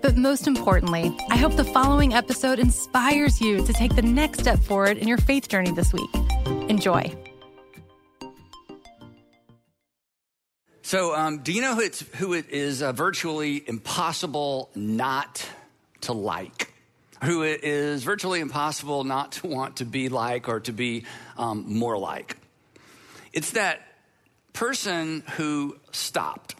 But most importantly, I hope the following episode inspires you to take the next step forward in your faith journey this week. Enjoy. So, um, do you know who, it's, who it is uh, virtually impossible not to like? Who it is virtually impossible not to want to be like or to be um, more like? It's that person who stopped,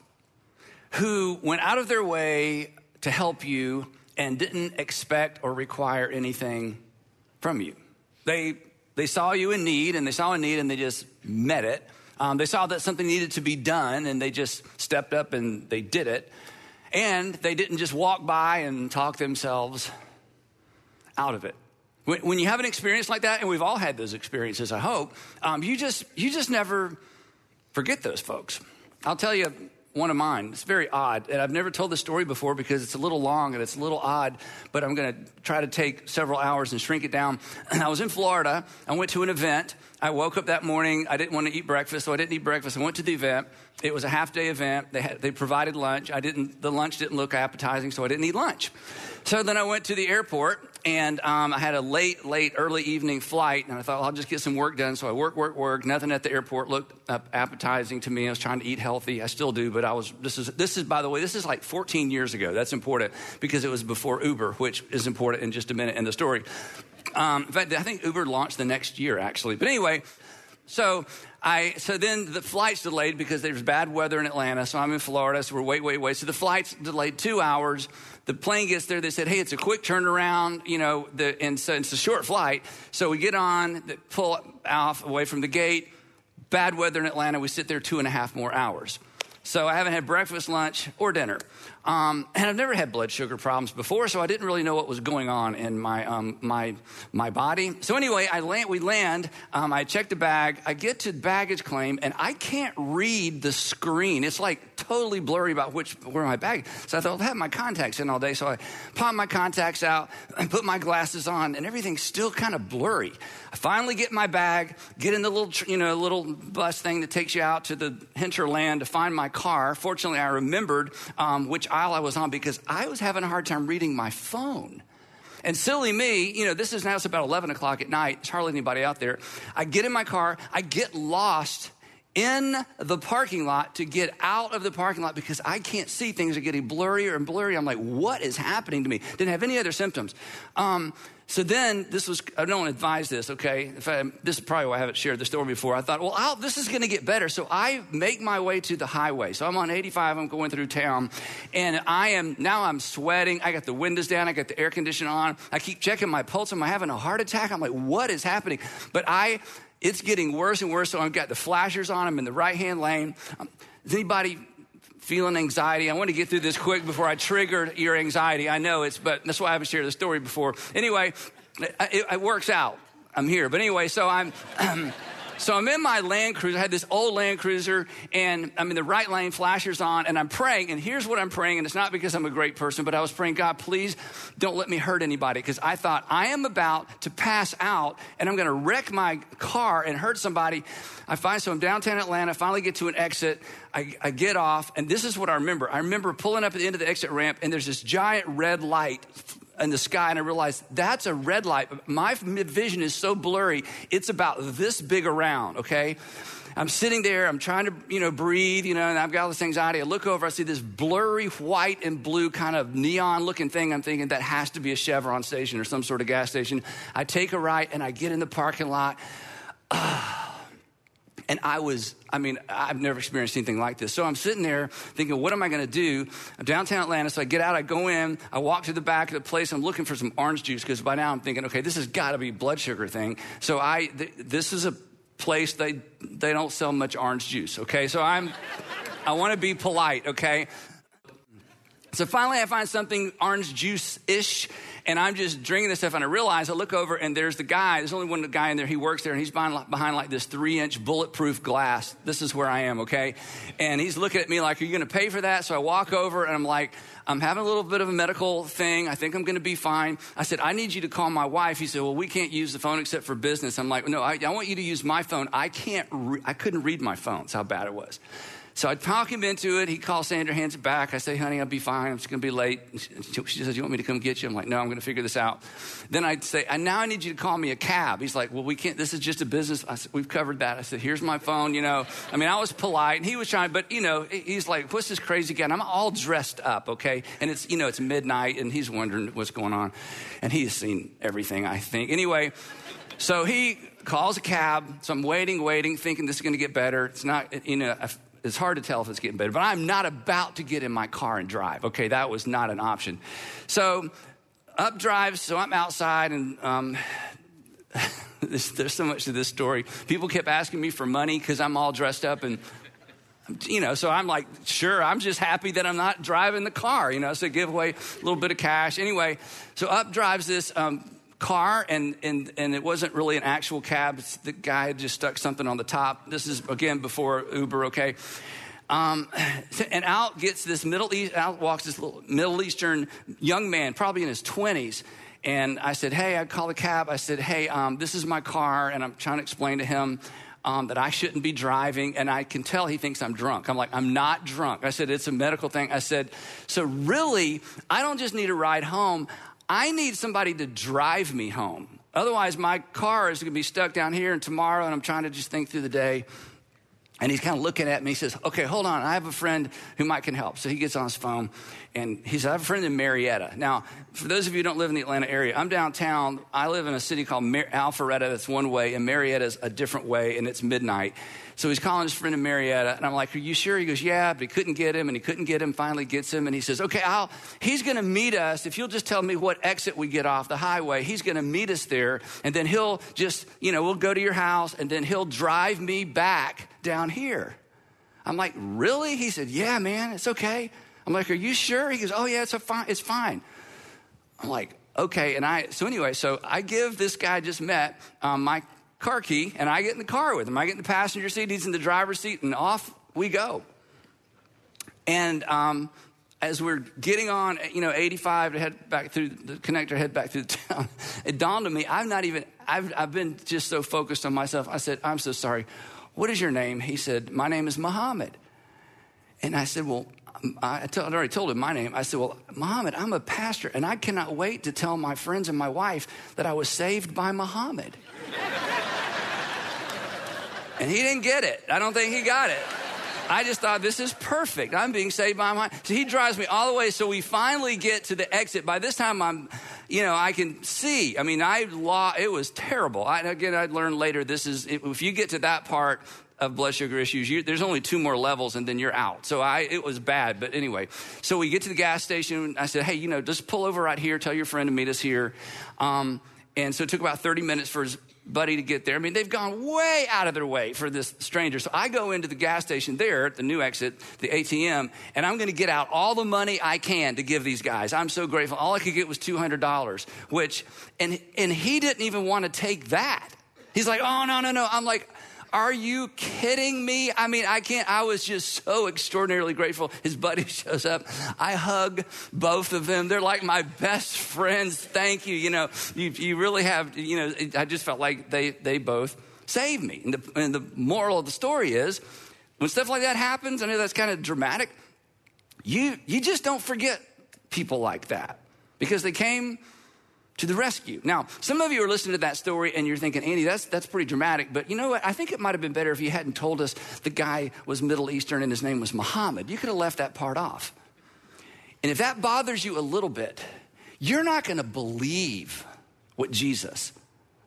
who went out of their way to help you and didn't expect or require anything from you. They, they saw you in need and they saw a need and they just met it. Um, they saw that something needed to be done and they just stepped up and they did it. And they didn't just walk by and talk themselves out of it. When, when you have an experience like that, and we've all had those experiences, I hope, um, you, just, you just never forget those folks. I'll tell you one of mine. It's very odd. And I've never told this story before because it's a little long and it's a little odd, but I'm going to try to take several hours and shrink it down. I was in Florida. I went to an event. I woke up that morning. I didn't want to eat breakfast, so I didn't eat breakfast. I went to the event. It was a half day event. They, had, they provided lunch. I didn't, the lunch didn't look appetizing, so I didn't eat lunch. So then I went to the airport and um, I had a late, late, early evening flight, and I thought, well, I'll just get some work done. So I work, worked, worked. Nothing at the airport looked appetizing to me. I was trying to eat healthy. I still do, but I was. This is, this is, by the way, this is like 14 years ago. That's important because it was before Uber, which is important in just a minute in the story. Um, in fact, I think Uber launched the next year, actually. But anyway, so I so then the flight's delayed because there's bad weather in Atlanta. So I'm in Florida. So we're wait, wait, wait. So the flight's delayed two hours. The plane gets there. They said, "Hey, it's a quick turnaround." You know, the, and so it's a short flight. So we get on, pull off away from the gate. Bad weather in Atlanta. We sit there two and a half more hours. So I haven't had breakfast, lunch, or dinner. Um, and I've never had blood sugar problems before, so I didn't really know what was going on in my, um, my, my body. So anyway, I land, we land, um, I check the bag, I get to baggage claim, and I can't read the screen. It's like totally blurry about which, where my bag. So I thought, I'll have my contacts in all day. So I pop my contacts out and put my glasses on, and everything's still kind of blurry. I finally get my bag, get in the little, you know, little bus thing that takes you out to the hinterland to find my car. Fortunately, I remembered um, which aisle I was on because I was having a hard time reading my phone. And silly me, you know, this is now it's about 11 o'clock at night. There's hardly anybody out there. I get in my car, I get lost in the parking lot to get out of the parking lot because I can't see. Things are getting blurrier and blurrier. I'm like, what is happening to me? Didn't have any other symptoms. Um, so then this was, I don't advise this, okay? I, this is probably why I haven't shared the story before. I thought, well, I'll, this is going to get better. So I make my way to the highway. So I'm on 85, I'm going through town, and I am, now I'm sweating. I got the windows down, I got the air conditioner on. I keep checking my pulse. Am I having a heart attack? I'm like, what is happening? But I, it's getting worse and worse. So I've got the flashers on. I'm in the right hand lane. Um, is anybody feeling anxiety? I want to get through this quick before I trigger your anxiety. I know it's, but that's why I haven't shared the story before. Anyway, it, it works out. I'm here. But anyway, so I'm. So I'm in my Land Cruiser. I had this old Land Cruiser, and I'm in the right lane, flashers on, and I'm praying. And here's what I'm praying, and it's not because I'm a great person, but I was praying, God, please don't let me hurt anybody, because I thought I am about to pass out, and I'm going to wreck my car and hurt somebody. I find so I'm downtown Atlanta. I Finally, get to an exit. I, I get off, and this is what I remember. I remember pulling up at the end of the exit ramp, and there's this giant red light in the sky and I realized that's a red light. My vision is so blurry, it's about this big around, okay? I'm sitting there, I'm trying to, you know, breathe, you know, and I've got all this anxiety. I look over, I see this blurry white and blue kind of neon looking thing. I'm thinking that has to be a Chevron station or some sort of gas station. I take a right and I get in the parking lot. Ah. And I was, I mean, I've never experienced anything like this. So I'm sitting there thinking, what am I going to do? I'm downtown Atlanta. So I get out, I go in, I walk to the back of the place. I'm looking for some orange juice because by now I'm thinking, okay, this has got to be blood sugar thing. So I, th- this is a place they, they don't sell much orange juice. Okay. So I'm, I want to be polite. Okay. So finally, I find something orange juice ish, and I'm just drinking this stuff. And I realize I look over, and there's the guy. There's only one guy in there. He works there, and he's behind, behind like this three inch bulletproof glass. This is where I am, okay? And he's looking at me like, Are you going to pay for that? So I walk over, and I'm like, I'm having a little bit of a medical thing. I think I'm going to be fine. I said, I need you to call my wife. He said, Well, we can't use the phone except for business. I'm like, No, I, I want you to use my phone. I can't, re- I couldn't read my phone. That's how bad it was. So I talk him into it. He calls Sandra, hands it back. I say, honey, I'll be fine. I'm just going to be late. She says, you want me to come get you? I'm like, no, I'm going to figure this out. Then I'd say, and now I need you to call me a cab. He's like, well, we can't. This is just a business. I said, we've covered that. I said, here's my phone. You know, I mean, I was polite and he was trying, but you know, he's like, what's this crazy guy? And I'm all dressed up, okay? And it's, you know, it's midnight and he's wondering what's going on. And he has seen everything, I think. Anyway, so he calls a cab. So I'm waiting, waiting, thinking this is going to get better. It's not, you know, it's hard to tell if it's getting better, but I'm not about to get in my car and drive. Okay, that was not an option. So up drives, so I'm outside and um, there's, so much to this story. People kept asking me for money because I'm all dressed up and you know, so I'm like, sure, I'm just happy that I'm not driving the car, you know, so give away a little bit of cash. Anyway, so up drives this um, car, and, and, and it wasn't really an actual cab. The guy just stuck something on the top. This is, again, before Uber, okay? Um, and out gets this Middle East, out walks this little Middle Eastern young man, probably in his 20s. And I said, Hey, I call a cab. I said, Hey, um, this is my car. And I'm trying to explain to him um, that I shouldn't be driving. And I can tell he thinks I'm drunk. I'm like, I'm not drunk. I said, It's a medical thing. I said, So really, I don't just need a ride home. I need somebody to drive me home. Otherwise, my car is going to be stuck down here, and tomorrow, and I'm trying to just think through the day. And he's kind of looking at me. He says, Okay, hold on. I have a friend who might can help. So he gets on his phone and he said, I have a friend in Marietta. Now, for those of you who don't live in the Atlanta area, I'm downtown. I live in a city called Mar- Alpharetta that's one way, and Marietta's a different way, and it's midnight. So he's calling his friend in Marietta, and I'm like, Are you sure? He goes, Yeah, but he couldn't get him, and he couldn't get him, finally gets him, and he says, Okay, I'll, he's gonna meet us. If you'll just tell me what exit we get off the highway, he's gonna meet us there, and then he'll just, you know, we'll go to your house, and then he'll drive me back down here. I'm like, Really? He said, Yeah, man, it's okay. I'm like, Are you sure? He goes, Oh, yeah, it's, a fine, it's fine. I'm like, Okay. And I, so anyway, so I give this guy I just met um, my car key and I get in the car with him. I get in the passenger seat, he's in the driver's seat, and off we go. And um, as we're getting on, you know, 85 to head back through the connector, head back through the town, it dawned on me, I've not even, I've, I've been just so focused on myself. I said, I'm so sorry. What is your name? He said, My name is Muhammad. And I said, Well, I already told him my name. I said, Well, Muhammad, I'm a pastor, and I cannot wait to tell my friends and my wife that I was saved by Muhammad. and he didn't get it. I don't think he got it. I just thought, this is perfect. I'm being saved by my. So he drives me all the way. So we finally get to the exit. By this time, I'm, you know, I can see. I mean, I law. It was terrible. I, again, I learned later. This is if you get to that part of blood sugar issues, you, there's only two more levels, and then you're out. So I, it was bad. But anyway, so we get to the gas station. I said, hey, you know, just pull over right here. Tell your friend to meet us here. Um, and so it took about 30 minutes for his buddy to get there. I mean, they've gone way out of their way for this stranger. So I go into the gas station there at the new exit, the ATM, and I'm going to get out all the money I can to give these guys. I'm so grateful. All I could get was $200, which, and, and he didn't even want to take that. He's like, oh, no, no, no. I'm like, are you kidding me? I mean, I can't. I was just so extraordinarily grateful. His buddy shows up. I hug both of them. They're like my best friends. Thank you. You know, you, you really have, you know, I just felt like they, they both saved me. And the, and the moral of the story is when stuff like that happens, I know that's kind of dramatic, you, you just don't forget people like that because they came to the rescue. Now, some of you are listening to that story and you're thinking, Andy, that's, that's pretty dramatic. But you know what? I think it might have been better if you hadn't told us the guy was Middle Eastern and his name was Muhammad. You could have left that part off. And if that bothers you a little bit, you're not going to believe what Jesus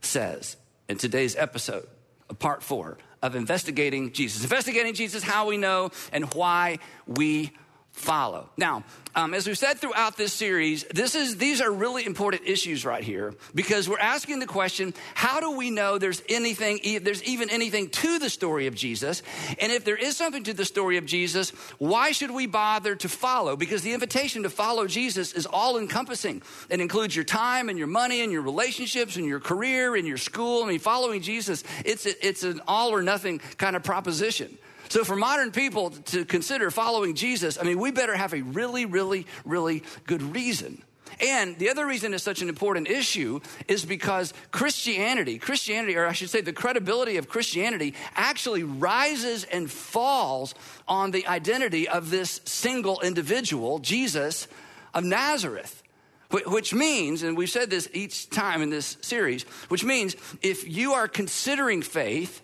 says in today's episode of part four of investigating Jesus. Investigating Jesus, how we know and why we follow. Now, um, as we've said throughout this series, this is, these are really important issues right here because we're asking the question how do we know there's anything, there's even anything to the story of Jesus? And if there is something to the story of Jesus, why should we bother to follow? Because the invitation to follow Jesus is all encompassing. It includes your time and your money and your relationships and your career and your school. I mean, following Jesus, it's, it's an all or nothing kind of proposition. So, for modern people to consider following Jesus, I mean, we better have a really, really, really good reason. And the other reason it's such an important issue is because Christianity, Christianity, or I should say the credibility of Christianity, actually rises and falls on the identity of this single individual, Jesus of Nazareth. Which means, and we've said this each time in this series, which means if you are considering faith,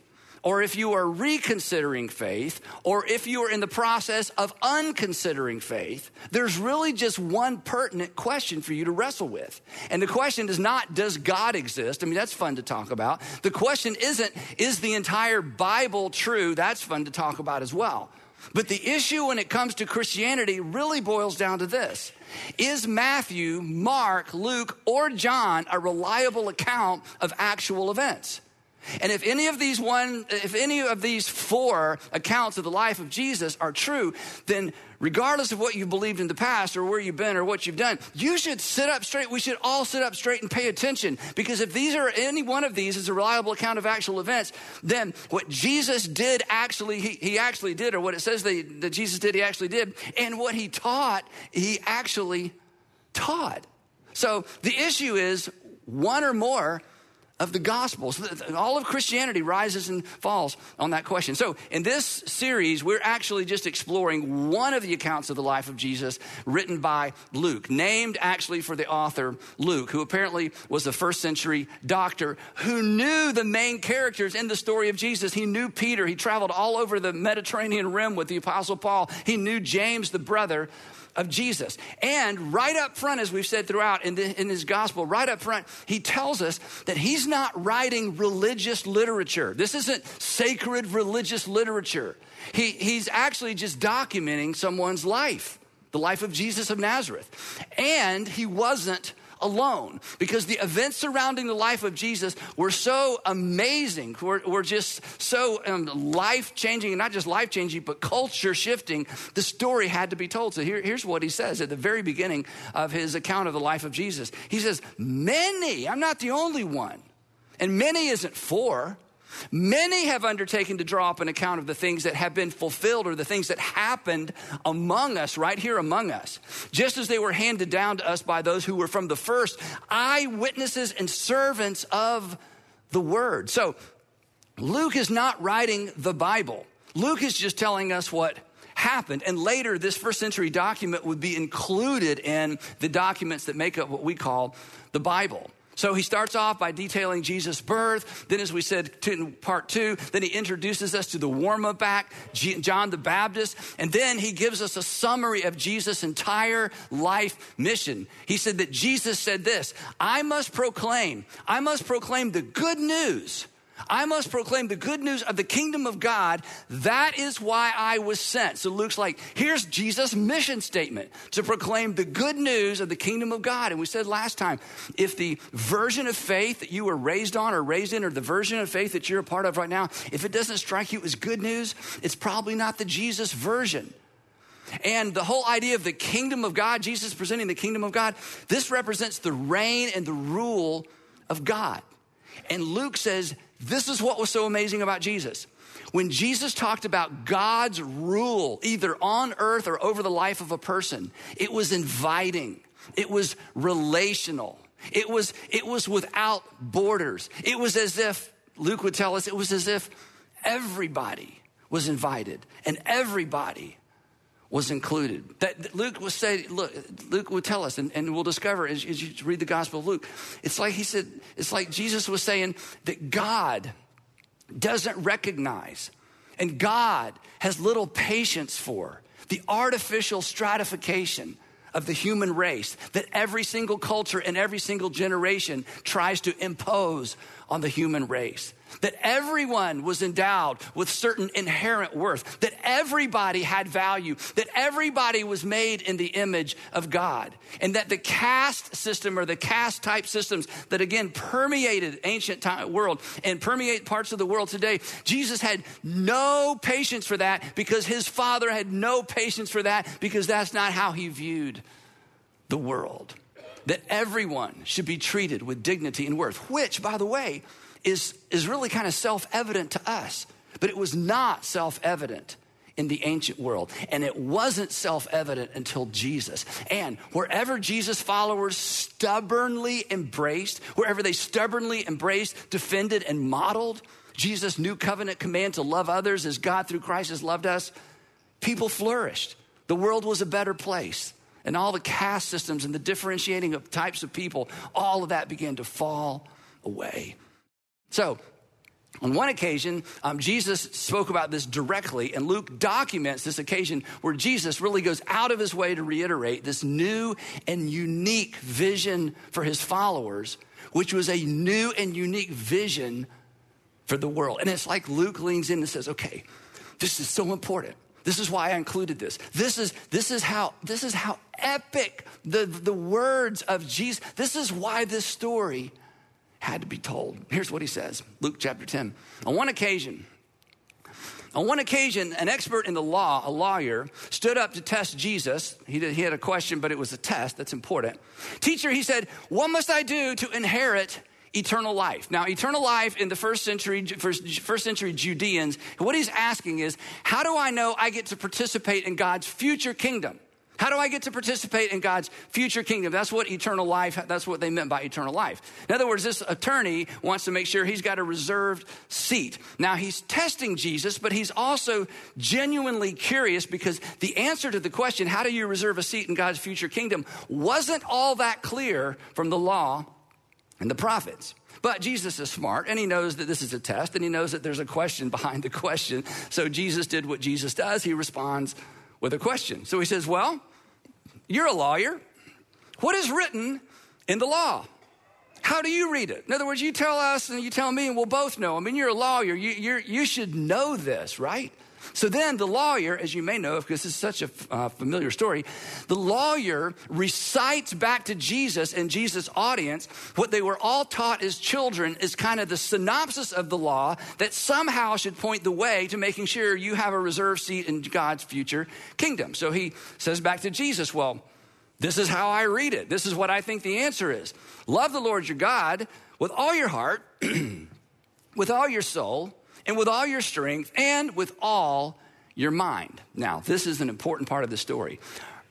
or if you are reconsidering faith, or if you are in the process of unconsidering faith, there's really just one pertinent question for you to wrestle with. And the question is not, does God exist? I mean, that's fun to talk about. The question isn't, is the entire Bible true? That's fun to talk about as well. But the issue when it comes to Christianity really boils down to this Is Matthew, Mark, Luke, or John a reliable account of actual events? And if any of these one, if any of these four accounts of the life of Jesus are true, then regardless of what you believed in the past or where you've been or what you've done, you should sit up straight. We should all sit up straight and pay attention because if these are any one of these is a reliable account of actual events, then what Jesus did actually, he, he actually did, or what it says that, that Jesus did, he actually did, and what he taught, he actually taught. So the issue is one or more of the gospel. So all of Christianity rises and falls on that question. So in this series, we're actually just exploring one of the accounts of the life of Jesus written by Luke, named actually for the author Luke, who apparently was a first century doctor who knew the main characters in the story of Jesus. He knew Peter. He traveled all over the Mediterranean rim with the apostle Paul. He knew James, the brother of Jesus. And right up front, as we've said throughout in, the, in his gospel, right up front, he tells us that he's not writing religious literature. This isn't sacred religious literature. He, he's actually just documenting someone's life, the life of Jesus of Nazareth. And he wasn't alone because the events surrounding the life of Jesus were so amazing, were, were just so um, life changing, and not just life changing, but culture shifting. The story had to be told. So here, here's what he says at the very beginning of his account of the life of Jesus. He says, Many, I'm not the only one. And many isn't four. Many have undertaken to draw up an account of the things that have been fulfilled or the things that happened among us, right here among us, just as they were handed down to us by those who were from the first eyewitnesses and servants of the word. So Luke is not writing the Bible, Luke is just telling us what happened. And later, this first century document would be included in the documents that make up what we call the Bible. So he starts off by detailing Jesus' birth. Then, as we said in part two, then he introduces us to the warm up act, John the Baptist. And then he gives us a summary of Jesus' entire life mission. He said that Jesus said this I must proclaim, I must proclaim the good news I must proclaim the good news of the kingdom of God. That is why I was sent. So Luke's like, here's Jesus' mission statement to proclaim the good news of the kingdom of God. And we said last time, if the version of faith that you were raised on or raised in, or the version of faith that you're a part of right now, if it doesn't strike you as good news, it's probably not the Jesus version. And the whole idea of the kingdom of God, Jesus presenting the kingdom of God, this represents the reign and the rule of God. And Luke says this is what was so amazing about Jesus. When Jesus talked about God's rule, either on earth or over the life of a person, it was inviting, it was relational, it was, it was without borders. It was as if, Luke would tell us, it was as if everybody was invited and everybody was included. That Luke would say, look, Luke would tell us, and, and we'll discover as, as, you read the Gospel of Luke. It's like he said, it's like Jesus was saying that God doesn't recognize and God has little patience for the artificial stratification of the human race that every single culture and every single generation tries to impose on the human race. That everyone was endowed with certain inherent worth, that everybody had value, that everybody was made in the image of God, and that the caste system or the caste type systems that again permeated ancient time, world and permeate parts of the world today, Jesus had no patience for that because his father had no patience for that because that's not how he viewed the world. That everyone should be treated with dignity and worth, which, by the way, is, is really kind of self evident to us. But it was not self evident in the ancient world. And it wasn't self evident until Jesus. And wherever Jesus' followers stubbornly embraced, wherever they stubbornly embraced, defended, and modeled Jesus' new covenant command to love others as God through Christ has loved us, people flourished. The world was a better place and all the caste systems and the differentiating of types of people, all of that began to fall away. So, on one occasion, um, Jesus spoke about this directly, and Luke documents this occasion where Jesus really goes out of his way to reiterate this new and unique vision for his followers, which was a new and unique vision for the world. And it's like Luke leans in and says, okay, this is so important. This is why I included this. This is, this is how, this is how epic the, the words of Jesus, this is why this story had to be told. Here's what he says Luke chapter 10. On one occasion, on one occasion, an expert in the law, a lawyer, stood up to test Jesus. He, did, he had a question, but it was a test. That's important. Teacher, he said, What must I do to inherit eternal life. Now, eternal life in the first century, first, first century Judeans, what he's asking is, how do I know I get to participate in God's future kingdom? How do I get to participate in God's future kingdom? That's what eternal life, that's what they meant by eternal life. In other words, this attorney wants to make sure he's got a reserved seat. Now, he's testing Jesus, but he's also genuinely curious because the answer to the question, how do you reserve a seat in God's future kingdom, wasn't all that clear from the law and the prophets. But Jesus is smart and he knows that this is a test and he knows that there's a question behind the question. So Jesus did what Jesus does. He responds with a question. So he says, Well, you're a lawyer. What is written in the law? How do you read it? In other words, you tell us and you tell me, and we'll both know. I mean, you're a lawyer. You, you should know this, right? So then the lawyer, as you may know, because this is such a uh, familiar story, the lawyer recites back to Jesus and Jesus' audience what they were all taught as children is kind of the synopsis of the law that somehow should point the way to making sure you have a reserved seat in God's future kingdom. So he says back to Jesus, well, this is how I read it. This is what I think the answer is. Love the Lord your God with all your heart, with all your soul, and with all your strength and with all your mind. Now, this is an important part of the story.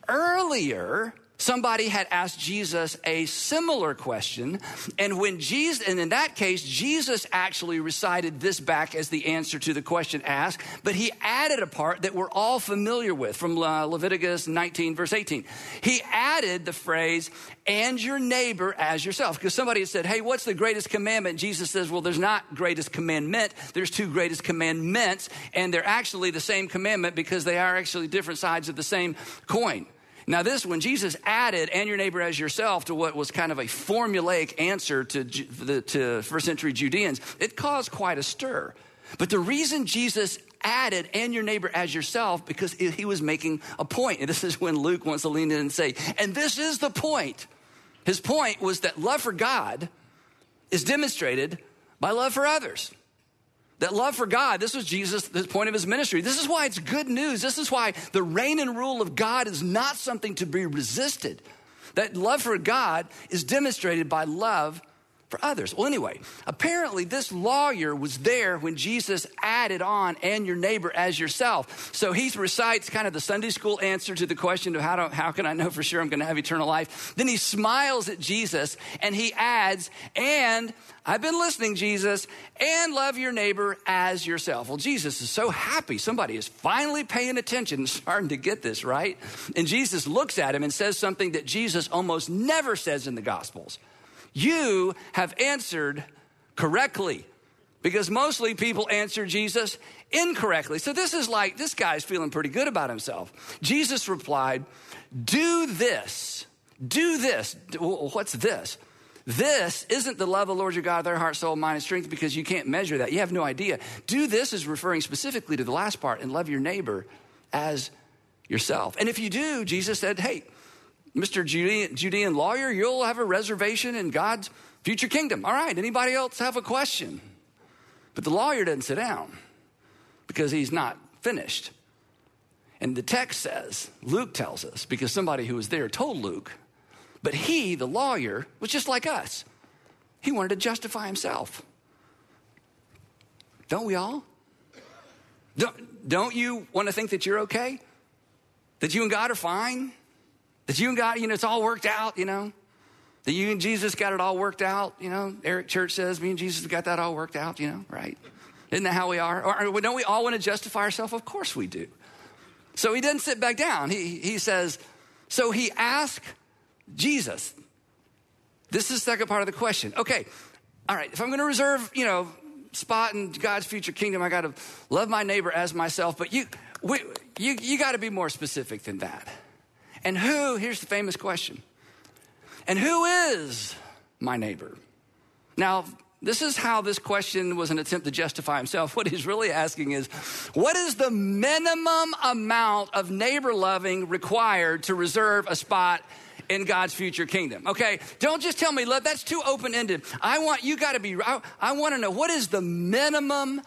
Earlier, Somebody had asked Jesus a similar question, and when Jesus, and in that case, Jesus actually recited this back as the answer to the question asked, but he added a part that we're all familiar with from uh, Leviticus 19, verse 18. He added the phrase, and your neighbor as yourself. Because somebody had said, hey, what's the greatest commandment? Jesus says, well, there's not greatest commandment, there's two greatest commandments, and they're actually the same commandment because they are actually different sides of the same coin. Now, this, when Jesus added, and your neighbor as yourself, to what was kind of a formulaic answer to, the, to first century Judeans, it caused quite a stir. But the reason Jesus added, and your neighbor as yourself, because he was making a point. And this is when Luke wants to lean in and say, and this is the point. His point was that love for God is demonstrated by love for others. That love for God, this was Jesus, the point of his ministry. This is why it's good news. This is why the reign and rule of God is not something to be resisted. That love for God is demonstrated by love for others. Well, anyway, apparently this lawyer was there when Jesus added on, and your neighbor as yourself. So he recites kind of the Sunday school answer to the question of how, do, how can I know for sure I'm going to have eternal life. Then he smiles at Jesus and he adds, and I've been listening, Jesus, and love your neighbor as yourself. Well, Jesus is so happy. Somebody is finally paying attention and starting to get this, right? And Jesus looks at him and says something that Jesus almost never says in the Gospels. You have answered correctly. Because mostly people answer Jesus incorrectly. So this is like, this guy's feeling pretty good about himself. Jesus replied, Do this, do this. What's this? This isn't the love of the Lord your God, their heart, soul, mind, and strength, because you can't measure that. You have no idea. Do this is referring specifically to the last part and love your neighbor as yourself. And if you do, Jesus said, hey, Mr. Judean, Judean lawyer, you'll have a reservation in God's future kingdom. All right, anybody else have a question? But the lawyer doesn't sit down because he's not finished. And the text says, Luke tells us, because somebody who was there told Luke, but he, the lawyer, was just like us. He wanted to justify himself. Don't we all? Don't, don't you want to think that you're okay? That you and God are fine? That you and God, you know, it's all worked out, you know? That you and Jesus got it all worked out, you know? Eric Church says, me and Jesus got that all worked out, you know, right? Isn't that how we are? Or don't we all want to justify ourselves? Of course we do. So he doesn't sit back down. He, he says, so he asked Jesus. This is the second part of the question. Okay, all right, if I'm going to reserve, you know, spot in God's future kingdom, I got to love my neighbor as myself. But you, we, you, you got to be more specific than that. And who, here's the famous question, and who is my neighbor? Now, this is how this question was an attempt to justify himself. What he's really asking is what is the minimum amount of neighbor loving required to reserve a spot in God's future kingdom? Okay, don't just tell me, love, that's too open ended. I want, you got to be, I, I want to know what is the minimum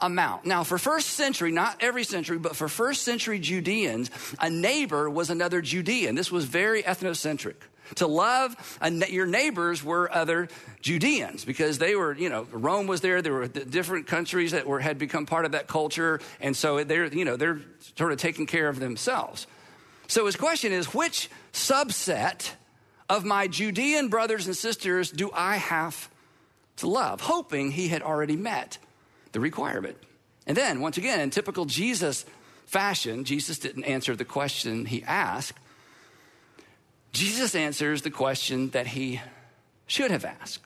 amount. Now, for first century, not every century, but for first century Judeans, a neighbor was another Judean. This was very ethnocentric. To love your neighbors were other Judeans because they were, you know, Rome was there. There were different countries that were, had become part of that culture. And so they're, you know, they're sort of taking care of themselves. So his question is which subset of my Judean brothers and sisters do I have to love? Hoping he had already met the requirement. And then, once again, in typical Jesus fashion, Jesus didn't answer the question he asked. Jesus answers the question that he should have asked.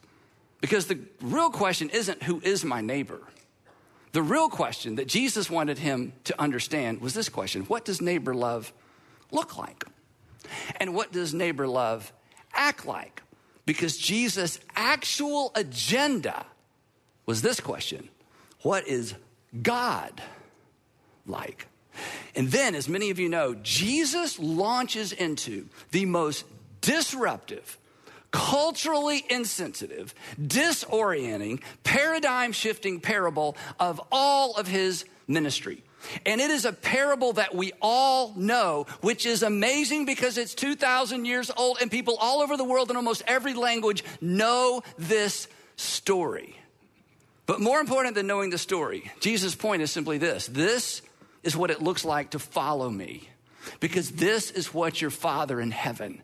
Because the real question isn't who is my neighbor? The real question that Jesus wanted him to understand was this question What does neighbor love look like? And what does neighbor love act like? Because Jesus' actual agenda was this question What is God like? And then, as many of you know, Jesus launches into the most disruptive, culturally insensitive, disorienting, paradigm shifting parable of all of his ministry. And it is a parable that we all know, which is amazing because it's 2,000 years old and people all over the world in almost every language know this story. But more important than knowing the story, Jesus' point is simply this this is what it looks like to follow me. Because this is what your Father in heaven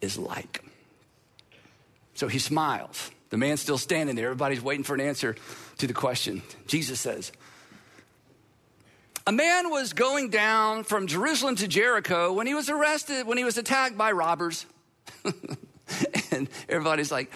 is like. So he smiles. The man's still standing there. Everybody's waiting for an answer to the question. Jesus says, A man was going down from Jerusalem to Jericho when he was arrested, when he was attacked by robbers. and everybody's like,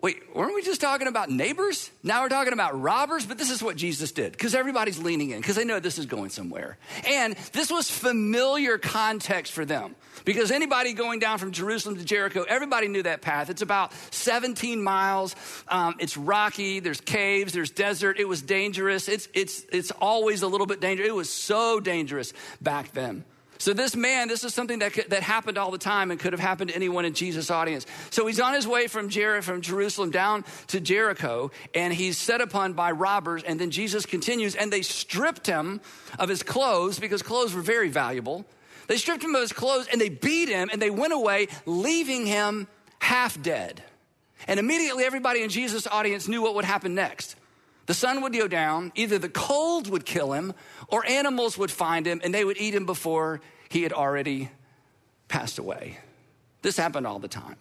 Wait, weren't we just talking about neighbors? Now we're talking about robbers, but this is what Jesus did because everybody's leaning in because they know this is going somewhere. And this was familiar context for them because anybody going down from Jerusalem to Jericho, everybody knew that path. It's about 17 miles. Um, it's rocky. There's caves. There's desert. It was dangerous. It's, it's, it's always a little bit dangerous. It was so dangerous back then. So, this man, this is something that, could, that happened all the time and could have happened to anyone in Jesus' audience. So, he's on his way from, Jer- from Jerusalem down to Jericho, and he's set upon by robbers. And then Jesus continues, and they stripped him of his clothes because clothes were very valuable. They stripped him of his clothes and they beat him and they went away, leaving him half dead. And immediately, everybody in Jesus' audience knew what would happen next. The sun would go down, either the cold would kill him, or animals would find him and they would eat him before he had already passed away. This happened all the time.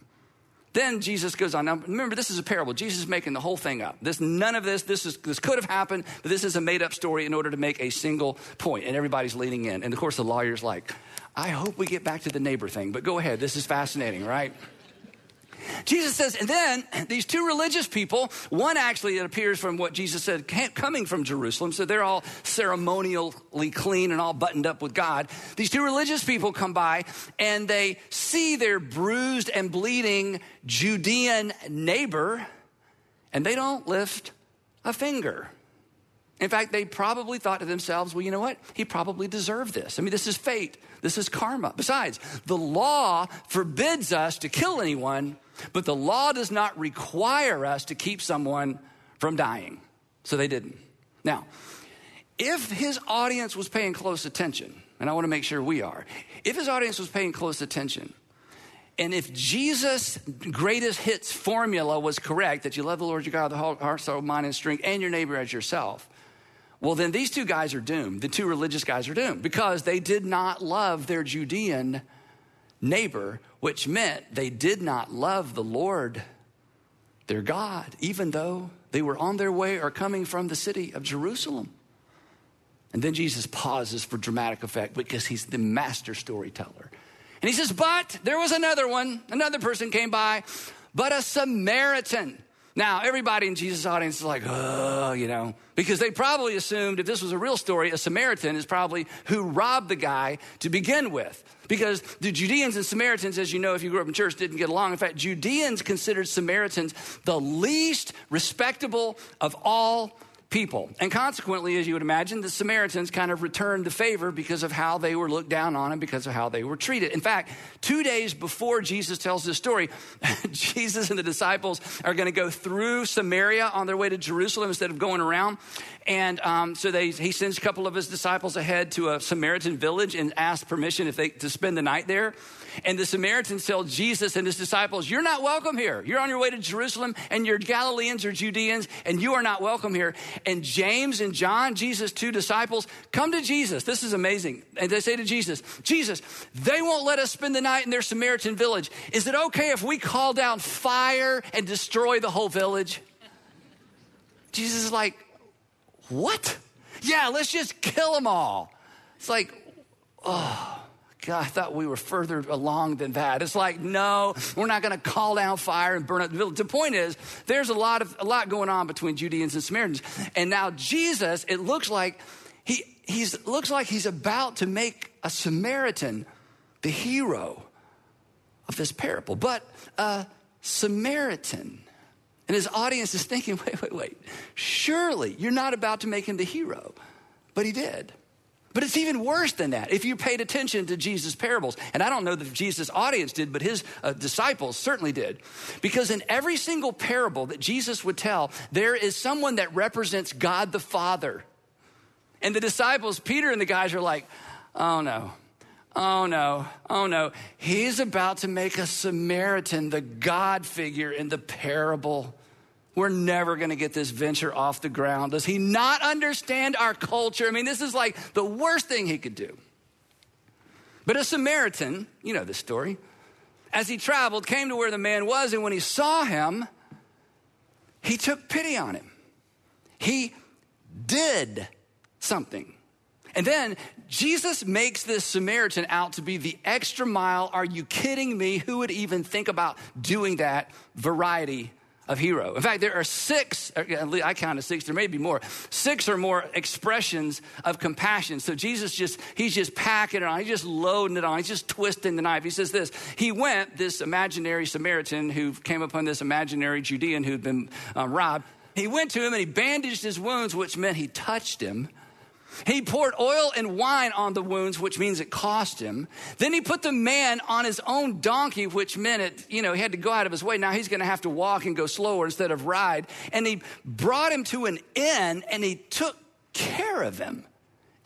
Then Jesus goes on. Now, remember, this is a parable. Jesus is making the whole thing up. This, none of this, this, is, this could have happened, but this is a made up story in order to make a single point, and everybody's leaning in. And of course, the lawyer's like, I hope we get back to the neighbor thing, but go ahead. This is fascinating, right? Jesus says, and then these two religious people, one actually, it appears from what Jesus said, coming from Jerusalem, so they're all ceremonially clean and all buttoned up with God. These two religious people come by and they see their bruised and bleeding Judean neighbor, and they don't lift a finger. In fact, they probably thought to themselves, well, you know what? He probably deserved this. I mean, this is fate. This is karma. Besides, the law forbids us to kill anyone, but the law does not require us to keep someone from dying. So they didn't. Now, if his audience was paying close attention, and I want to make sure we are, if his audience was paying close attention, and if Jesus' greatest hits formula was correct, that you love the Lord your God with the whole heart, soul, mind, and strength, and your neighbor as yourself, well, then these two guys are doomed. The two religious guys are doomed because they did not love their Judean neighbor, which meant they did not love the Lord, their God, even though they were on their way or coming from the city of Jerusalem. And then Jesus pauses for dramatic effect because he's the master storyteller. And he says, But there was another one, another person came by, but a Samaritan. Now, everybody in Jesus' audience is like, oh, you know, because they probably assumed if this was a real story, a Samaritan is probably who robbed the guy to begin with. Because the Judeans and Samaritans, as you know, if you grew up in church, didn't get along. In fact, Judeans considered Samaritans the least respectable of all people. And consequently, as you would imagine, the Samaritans kind of returned the favor because of how they were looked down on and because of how they were treated. In fact, two days before Jesus tells this story, Jesus and the disciples are going to go through Samaria on their way to Jerusalem instead of going around. And um, so they, he sends a couple of his disciples ahead to a Samaritan village and asks permission if they to spend the night there. And the Samaritans tell Jesus and his disciples, You're not welcome here. You're on your way to Jerusalem, and you're Galileans or Judeans, and you are not welcome here. And James and John, Jesus' two disciples, come to Jesus. This is amazing. And they say to Jesus, Jesus, they won't let us spend the night in their Samaritan village. Is it okay if we call down fire and destroy the whole village? Jesus is like, What? Yeah, let's just kill them all. It's like, oh. God, I thought we were further along than that. It's like, no, we're not going to call down fire and burn up the village. The point is, there's a lot of a lot going on between Judeans and Samaritans. And now Jesus, it looks like he he's looks like he's about to make a Samaritan the hero of this parable. But a Samaritan. And his audience is thinking, wait, wait, wait. Surely you're not about to make him the hero. But he did. But it's even worse than that. If you paid attention to Jesus' parables, and I don't know that Jesus' audience did, but his uh, disciples certainly did. Because in every single parable that Jesus would tell, there is someone that represents God the Father. And the disciples, Peter and the guys are like, oh no, oh no, oh no. He's about to make a Samaritan the God figure in the parable. We're never going to get this venture off the ground. Does he not understand our culture? I mean, this is like the worst thing he could do. But a Samaritan, you know this story, as he traveled, came to where the man was, and when he saw him, he took pity on him. He did something. And then Jesus makes this Samaritan out to be the extra mile. Are you kidding me? Who would even think about doing that variety of hero. In fact, there are six, I counted six, there may be more, six or more expressions of compassion. So Jesus just, he's just packing it on, he's just loading it on, he's just twisting the knife. He says this He went, this imaginary Samaritan who came upon this imaginary Judean who'd been um, robbed, he went to him and he bandaged his wounds, which meant he touched him. He poured oil and wine on the wounds, which means it cost him. Then he put the man on his own donkey, which meant it, you know, he had to go out of his way. Now he's going to have to walk and go slower instead of ride. And he brought him to an inn and he took care of him.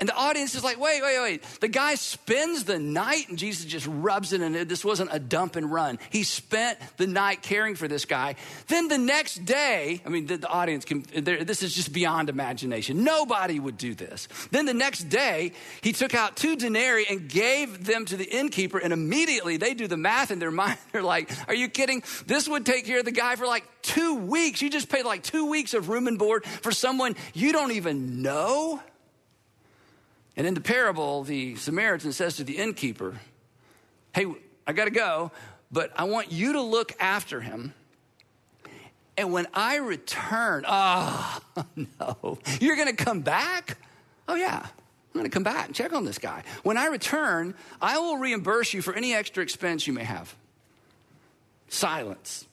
And the audience is like, wait, wait, wait. The guy spends the night and Jesus just rubs it in. This wasn't a dump and run. He spent the night caring for this guy. Then the next day, I mean, the, the audience can, this is just beyond imagination. Nobody would do this. Then the next day, he took out two denarii and gave them to the innkeeper. And immediately they do the math in their mind. They're like, are you kidding? This would take care of the guy for like two weeks. You just paid like two weeks of room and board for someone you don't even know. And in the parable, the Samaritan says to the innkeeper, Hey, I got to go, but I want you to look after him. And when I return, oh, no, you're going to come back? Oh, yeah. I'm going to come back and check on this guy. When I return, I will reimburse you for any extra expense you may have. Silence.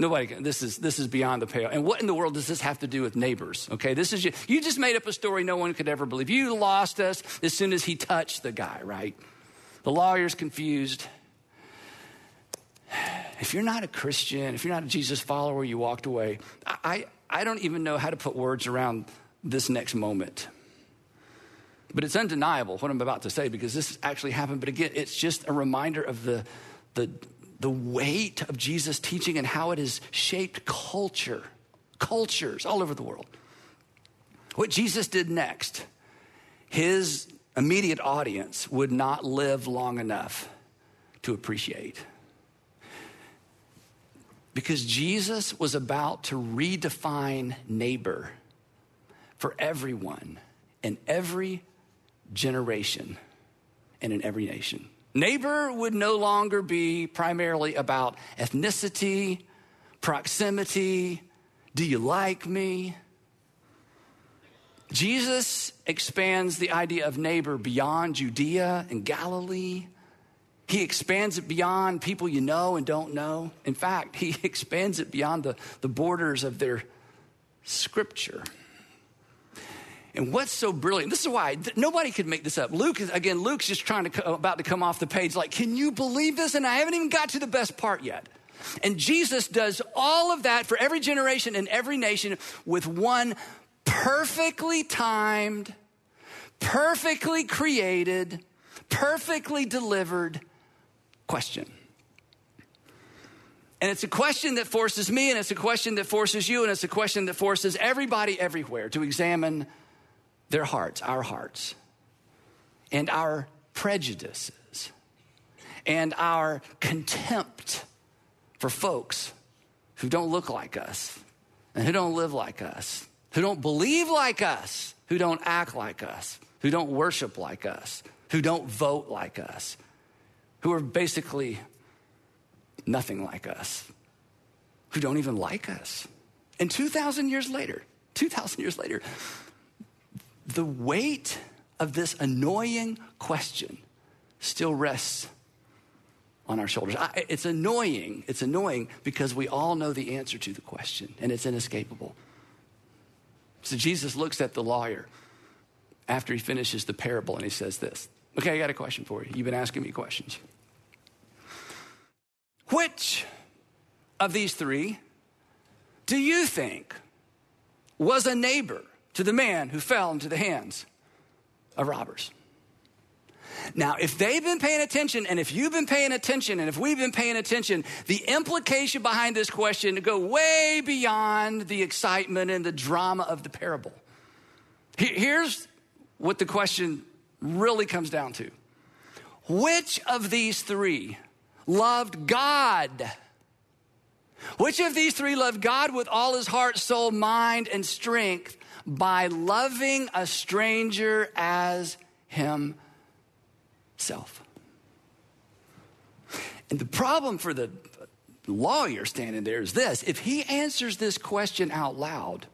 Nobody can. This is, this is beyond the pale. And what in the world does this have to do with neighbors? Okay, this is, you just made up a story no one could ever believe. You lost us as soon as he touched the guy, right? The lawyer's confused. If you're not a Christian, if you're not a Jesus follower, you walked away. I, I don't even know how to put words around this next moment. But it's undeniable what I'm about to say because this actually happened. But again, it's just a reminder of the, the, the weight of Jesus' teaching and how it has shaped culture, cultures all over the world. What Jesus did next, his immediate audience would not live long enough to appreciate. Because Jesus was about to redefine neighbor for everyone in every generation and in every nation. Neighbor would no longer be primarily about ethnicity, proximity, do you like me? Jesus expands the idea of neighbor beyond Judea and Galilee. He expands it beyond people you know and don't know. In fact, he expands it beyond the, the borders of their scripture. And what's so brilliant, this is why nobody could make this up. Luke is, again, Luke's just trying to, about to come off the page, like, can you believe this? And I haven't even got to the best part yet. And Jesus does all of that for every generation and every nation with one perfectly timed, perfectly created, perfectly delivered question. And it's a question that forces me, and it's a question that forces you, and it's a question that forces everybody everywhere to examine their hearts, our hearts, and our prejudices, and our contempt for folks who don't look like us, and who don't live like us, who don't believe like us, who don't act like us, who don't worship like us, who don't vote like us, who are basically nothing like us, who don't even like us. And 2,000 years later, 2,000 years later, the weight of this annoying question still rests on our shoulders. I, it's annoying. It's annoying because we all know the answer to the question and it's inescapable. So Jesus looks at the lawyer after he finishes the parable and he says this Okay, I got a question for you. You've been asking me questions. Which of these three do you think was a neighbor to the man who fell into the hands of robbers? Now, if they've been paying attention, and if you've been paying attention, and if we've been paying attention, the implication behind this question to go way beyond the excitement and the drama of the parable. Here's what the question really comes down to Which of these three loved God? Which of these three loved God with all his heart, soul, mind, and strength by loving a stranger as himself? And the problem for the lawyer standing there is this if he answers this question out loud,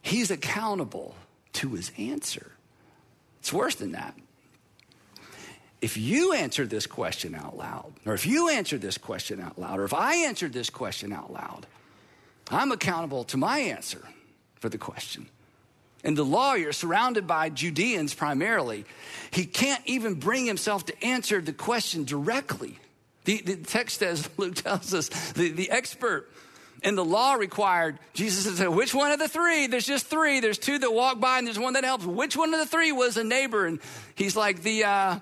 he's accountable to his answer. It's worse than that. If you answer this question out loud, or if you answer this question out loud, or if I answered this question out loud, I'm accountable to my answer for the question. And the lawyer, surrounded by Judeans primarily, he can't even bring himself to answer the question directly. The, the text says, Luke tells us, the, the expert in the law required, Jesus said, which one of the three? There's just three. There's two that walk by and there's one that helps. Which one of the three was a neighbor? And he's like, the, uh,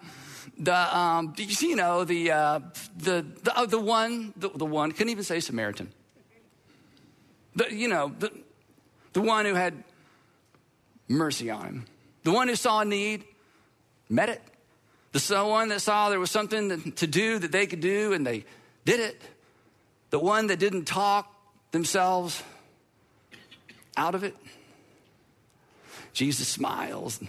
the, um, you know, the, uh, the, the, uh, the one, the, the one, couldn't even say Samaritan. The, you know, the, the one who had mercy on him. The one who saw a need, met it. The one that saw there was something to do that they could do and they did it. The one that didn't talk themselves out of it. Jesus smiles,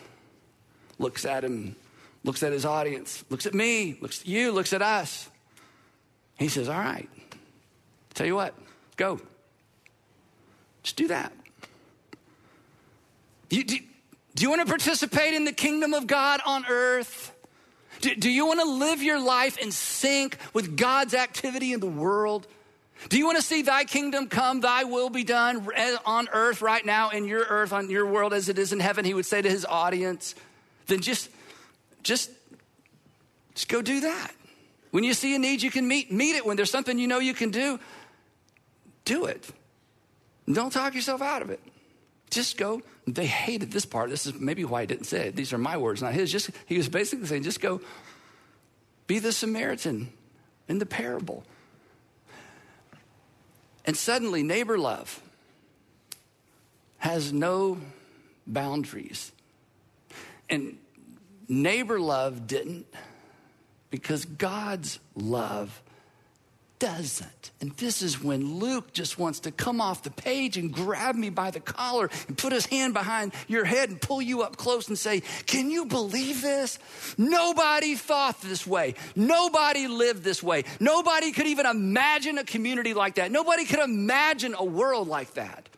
looks at him, looks at his audience, looks at me, looks at you, looks at us. He says, All right, tell you what, go. Just do that. You, do, do you want to participate in the kingdom of God on earth? Do, do you want to live your life in sync with God's activity in the world? Do you want to see thy kingdom come, thy will be done eh, on earth right now, in your earth, on your world as it is in heaven? He would say to his audience. Then just, just, just go do that. When you see a need you can meet, meet it. When there's something you know you can do, do it. Don't talk yourself out of it. Just go. They hated this part. This is maybe why he didn't say it. These are my words, not his. Just he was basically saying, just go be the Samaritan in the parable. And suddenly, neighbor love has no boundaries. And neighbor love didn't because God's love doesn't. And this is when Luke just wants to come off the page and grab me by the collar and put his hand behind your head and pull you up close and say, Can you believe this? Nobody thought this way. Nobody lived this way. Nobody could even imagine a community like that. Nobody could imagine a world like that.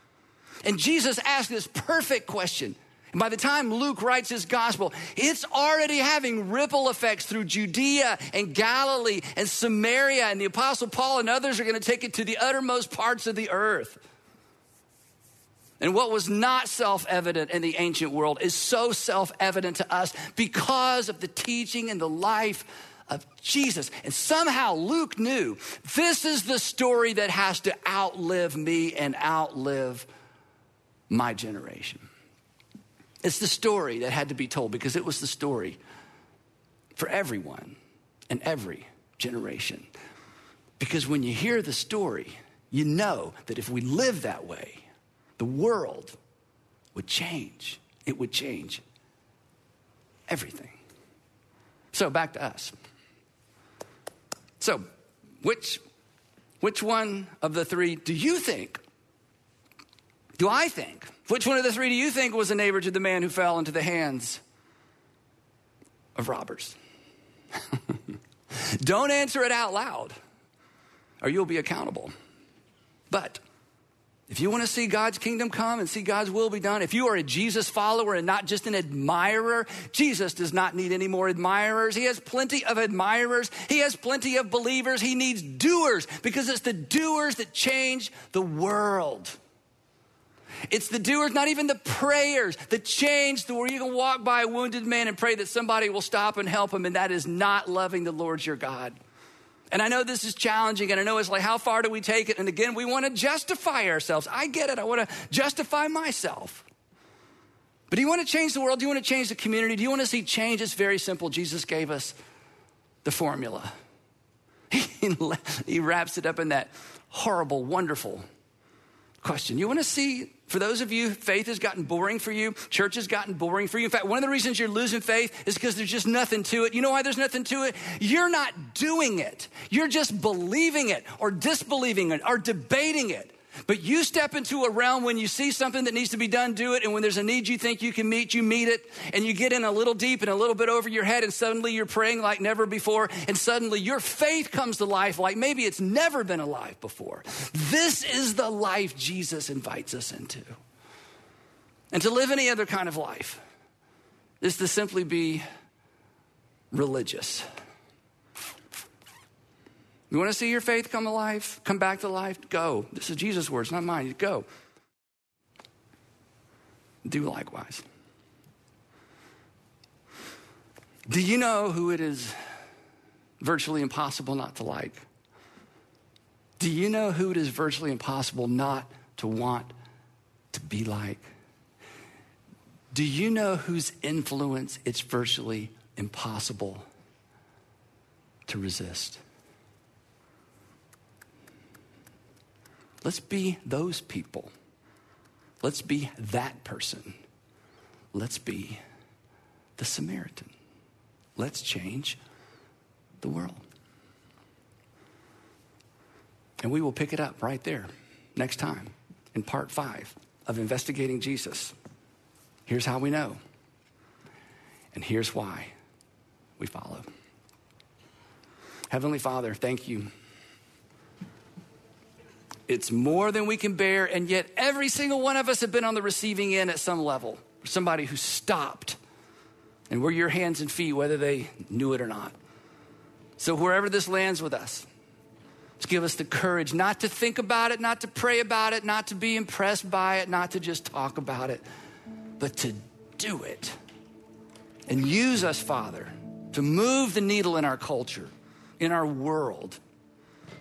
And Jesus asked this perfect question and by the time Luke writes his gospel, it's already having ripple effects through Judea and Galilee and Samaria. And the Apostle Paul and others are going to take it to the uttermost parts of the earth. And what was not self evident in the ancient world is so self evident to us because of the teaching and the life of Jesus. And somehow Luke knew this is the story that has to outlive me and outlive my generation. It's the story that had to be told because it was the story for everyone and every generation. Because when you hear the story, you know that if we live that way, the world would change. It would change everything. So back to us. So, which which one of the three do you think? Do I think which one of the three do you think was a neighbor to the man who fell into the hands of robbers? Don't answer it out loud, or you'll be accountable. But if you want to see God's kingdom come and see God's will be done, if you are a Jesus follower and not just an admirer, Jesus does not need any more admirers. He has plenty of admirers. He has plenty of believers. He needs doers because it's the doers that change the world. It's the doers, not even the prayers, the change to where you can walk by a wounded man and pray that somebody will stop and help him, and that is not loving the Lord your God. And I know this is challenging, and I know it's like, how far do we take it? And again, we want to justify ourselves. I get it. I want to justify myself. But do you want to change the world? Do you want to change the community? Do you want to see change? It's very simple. Jesus gave us the formula. He, wraps it up in that horrible, wonderful question. You want to see for those of you, faith has gotten boring for you. Church has gotten boring for you. In fact, one of the reasons you're losing faith is because there's just nothing to it. You know why there's nothing to it? You're not doing it. You're just believing it or disbelieving it or debating it. But you step into a realm when you see something that needs to be done, do it. And when there's a need you think you can meet, you meet it. And you get in a little deep and a little bit over your head, and suddenly you're praying like never before. And suddenly your faith comes to life like maybe it's never been alive before. This is the life Jesus invites us into. And to live any other kind of life is to simply be religious. You want to see your faith come alive, come back to life? Go. This is Jesus' words, not mine. Go. Do likewise. Do you know who it is virtually impossible not to like? Do you know who it is virtually impossible not to want to be like? Do you know whose influence it's virtually impossible to resist? Let's be those people. Let's be that person. Let's be the Samaritan. Let's change the world. And we will pick it up right there next time in part five of Investigating Jesus. Here's how we know, and here's why we follow. Heavenly Father, thank you It's more than we can bear, and yet every single one of us have been on the receiving end at some level. Somebody who stopped, and we're your hands and feet, whether they knew it or not. So, wherever this lands with us, just give us the courage not to think about it, not to pray about it, not to be impressed by it, not to just talk about it, but to do it. And use us, Father, to move the needle in our culture, in our world.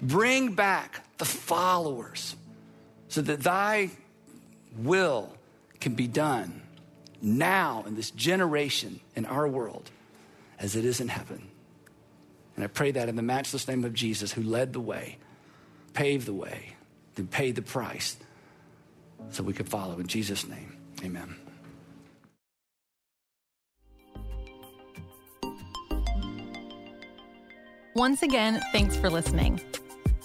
Bring back the followers so that thy will can be done now in this generation in our world as it is in heaven. And I pray that in the matchless name of Jesus, who led the way, paved the way, then paid the price so we could follow. In Jesus' name, amen. Once again, thanks for listening.